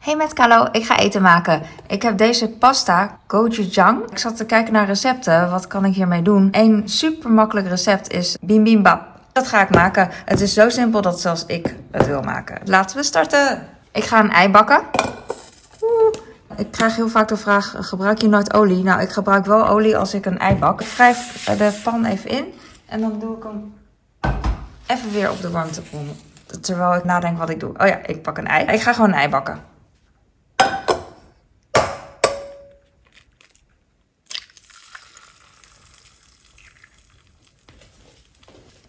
Hey met Carlo, ik ga eten maken. Ik heb deze pasta, gochujang. Ik zat te kijken naar recepten. Wat kan ik hiermee doen? Een super makkelijk recept is bibimbap. Dat ga ik maken. Het is zo simpel dat zelfs ik het wil maken. Laten we starten. Ik ga een ei bakken. Ik krijg heel vaak de vraag, gebruik je nooit olie? Nou, ik gebruik wel olie als ik een ei bak. Ik wrijf de pan even in en dan doe ik hem even weer op de warmtebron. Terwijl ik nadenk wat ik doe. Oh ja, ik pak een ei. Ik ga gewoon een ei bakken.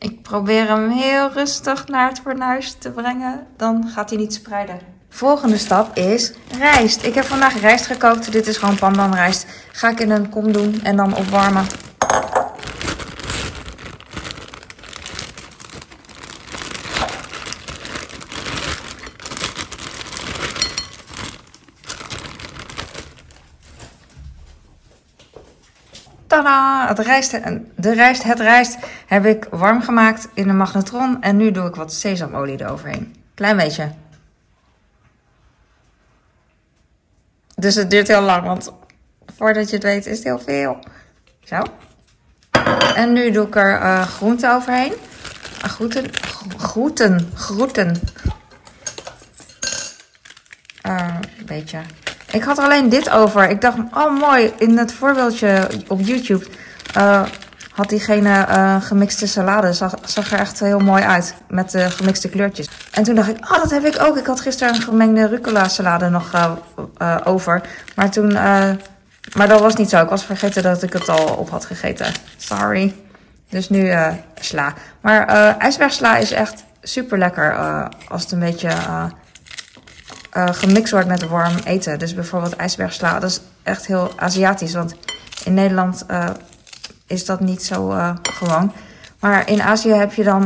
Ik probeer hem heel rustig naar het fornuis te brengen. Dan gaat hij niet spreiden. Volgende stap is rijst. Ik heb vandaag rijst gekookt. Dit is gewoon pandan rijst. Ga ik in een kom doen en dan opwarmen. Tada! Het rijst, de rijst, het rijst heb ik warm gemaakt in een magnetron. En nu doe ik wat sesamolie eroverheen. Klein beetje. Dus het duurt heel lang, want voordat je het weet is het heel veel. Zo. En nu doe ik er uh, groenten overheen. Uh, groenten, groenten. Uh, een beetje. Ik had alleen dit over. Ik dacht, oh mooi, in het voorbeeldje op YouTube uh, had diegene uh, gemixte salade. Zag, zag er echt heel mooi uit met de gemixte kleurtjes. En toen dacht ik, oh dat heb ik ook. Ik had gisteren een gemengde rucola salade nog uh, over. Maar toen, maar dat was niet zo. Ik was vergeten dat ik het al op had gegeten. Sorry. Dus nu sla. Maar ijsbergsla is echt super lekker als het een beetje gemixt wordt met warm eten. Dus bijvoorbeeld ijsbergsla, dat is echt heel Aziatisch. Want in Nederland is dat niet zo uh, gewoon. Maar in Azië heb je dan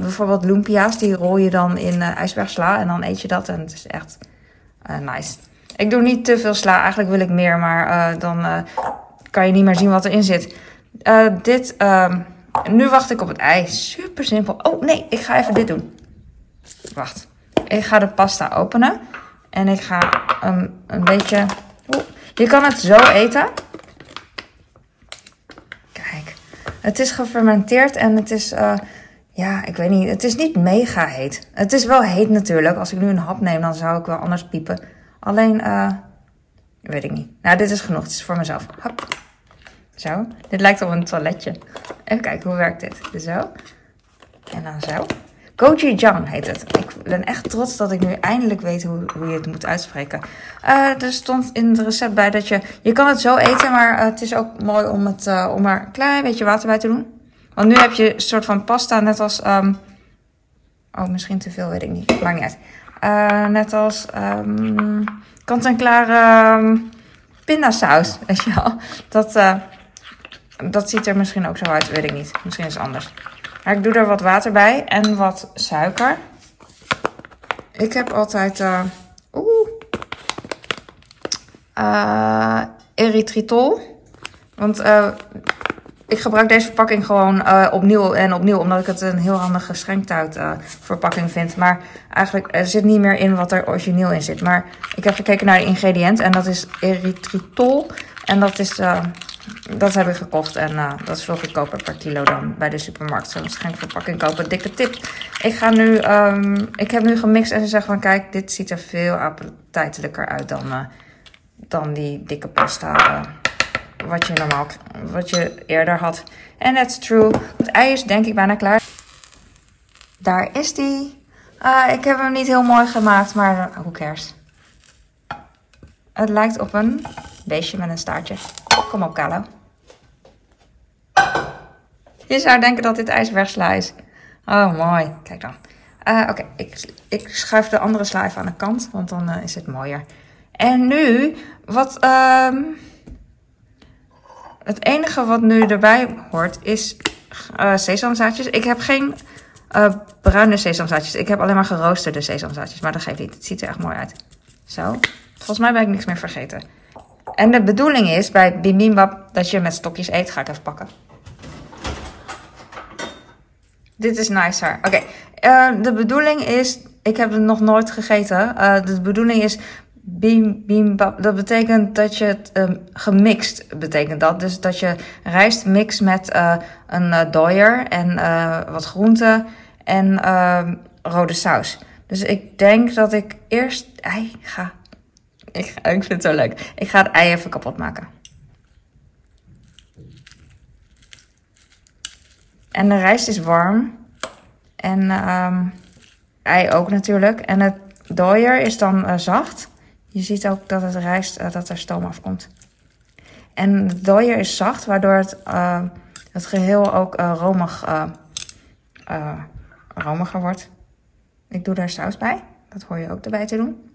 bijvoorbeeld lumpia's. Die rol je dan in ijsbergsla en dan eet je dat. En het is echt nice. Ik doe niet te veel sla. Eigenlijk wil ik meer, maar dan kan je niet meer zien wat erin zit. dit, ehm, nu wacht ik op het ei. Super simpel. Oh nee, ik ga even dit doen. Wacht. Ik ga de pasta openen. En ik ga hem een beetje... je kan het zo eten. Kijk. Het is gefermenteerd en het is... Uh, ja, ik weet niet. Het is niet mega heet. Het is wel heet natuurlijk. Als ik nu een hap neem, dan zou ik wel anders piepen. Alleen, uh, weet ik niet. Nou, dit is genoeg. Het is voor mezelf. Hop. Zo. Dit lijkt op een toiletje. Even kijken, hoe werkt dit? Zo. En dan zo. Gochujang heet het. Ik ben echt trots dat ik nu eindelijk weet hoe, hoe je het moet uitspreken. Uh, er stond in het recept bij dat je... Je kan het zo eten, maar uh, het is ook mooi om, het, uh, om er een klein beetje water bij te doen. Want nu heb je een soort van pasta, net als... Um, oh, misschien te veel, weet ik niet. Maakt niet uit. net als um, kant-en-klare um, pindasaus, weet je wel. Dat, dat ziet er misschien ook zo uit, weet ik niet. Misschien is het anders. Maar ik doe er wat water bij en wat suiker. Ik heb altijd uh, oeh, uh, erythritol. Want uh, ik gebruik deze verpakking gewoon opnieuw en opnieuw. Omdat ik het een heel handige schenktuit verpakking vind. Maar eigenlijk er zit niet meer in wat er origineel in zit. Maar ik heb gekeken naar de ingrediënt en dat is erythritol. En dat is dat heb ik gekocht en uh, dat is veel goedkoper per kilo dan bij de supermarkt. Zo'n schenkverpakking kopen. Dikke tip. Ik ga nu, um, ik heb nu gemixt en ze zeggen van kijk, dit ziet er veel appetijtelijker uit dan, uh, dan die dikke pasta. Uh, wat je normaal, wat je eerder had. En that's true. Het ei is denk ik bijna klaar. Daar is die. ik heb hem niet heel mooi gemaakt, maar who cares. Het lijkt op een beestje met een staartje. Kom op, Kalo. Je zou denken dat dit ijsbergsla is. Oh, mooi. Kijk dan. Uh, Oké, ik, ik schuif de andere sla even aan de kant, want dan uh, is het mooier. En nu, wat... Um, het enige wat nu erbij hoort is uh, sesamzaadjes. Ik heb geen bruine sesamzaadjes. Ik heb alleen maar geroosterde sesamzaadjes. Maar dat geeft niet. Het ziet er echt mooi uit. Zo. Volgens mij ben ik niks meer vergeten. En de bedoeling is bij bibimbap dat je met stokjes eet. Ga ik even pakken. Dit is nicer. Oké, uh, de bedoeling is... Ik heb het nog nooit gegeten. Uh, de bedoeling is bibimbap. Dat betekent dat je het um, gemixt betekent dat. Dus dat je rijst mixt met uh, een uh, dooier en wat groenten en rode saus. Dus ik denk dat ik eerst ei ga. Ik, ik vind het zo leuk. Ik ga het ei even kapot maken. En de rijst is warm. En um, ei ook natuurlijk. En het dooier is dan uh, zacht. Je ziet ook dat het rijst, uh, dat er stoom afkomt. En de dooier is zacht, waardoor het, uh, het geheel ook romig, romiger wordt. Ik doe daar saus bij. Dat hoor je ook erbij te doen.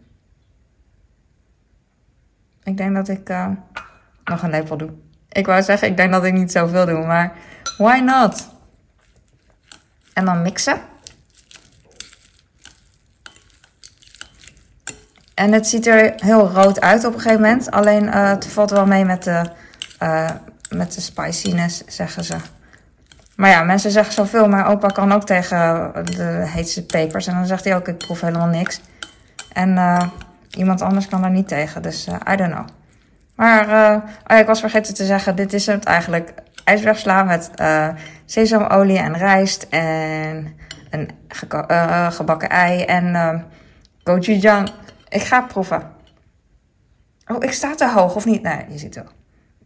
Ik denk dat ik nog een lepel doe. Ik wou zeggen, ik denk dat ik niet zoveel doe, maar why not? En dan mixen. En het ziet er heel rood uit op een gegeven moment. Alleen uh, het valt wel mee met de, uh, met de spiciness, zeggen ze. Maar ja, mensen zeggen zoveel. Maar opa kan ook tegen de heetste pepers. En dan zegt hij ook, ik proef helemaal niks. En uh, iemand anders kan daar niet tegen. Dus I don't know. Maar oh ik was vergeten te zeggen, dit is het eigenlijk. IJsbergsla met sesamolie en rijst. En een gebakken ei. En gochujang. Ik ga proeven. Oh, ik sta te hoog of niet? Nee, je ziet wel.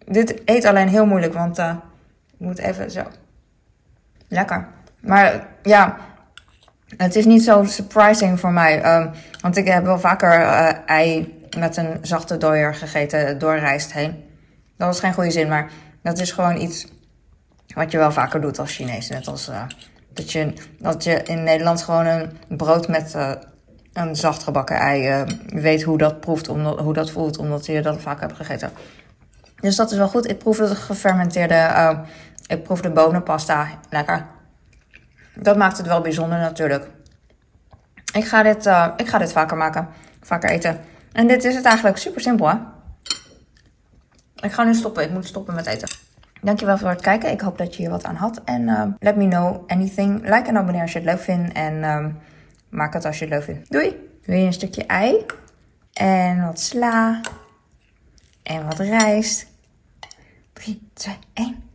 Dit eet alleen heel moeilijk, want uh, ik moet even zo. Lekker. Maar ja, het is niet zo surprising voor mij. Um, want ik heb wel vaker uh, ei met een zachte dooier gegeten door rijst heen. Dat was geen goede zin, maar dat is gewoon iets wat je wel vaker doet als Chinees. Net als uh, dat, je, dat je in Nederland gewoon een brood met een zacht gebakken ei uh, weet hoe dat proeft, omdat, hoe dat voelt, omdat je dat vaak hebt gegeten. Dus dat is wel goed. Ik proef de gefermenteerde, ik proef de bonenpasta. Lekker. Dat maakt het wel bijzonder natuurlijk. Ik ga dit, ik ga dit vaker maken. Vaker eten. En dit is het eigenlijk super simpel hè. Ik ga nu stoppen. Ik moet stoppen met eten. Dankjewel voor het kijken. Ik hoop dat je hier wat aan had. En let me know anything. Like en abonneer als je het leuk vindt. En... Um, Maak het als je het leuk vindt. Doei! Je een stukje ei? En wat sla. En wat rijst. 3, 2, 1.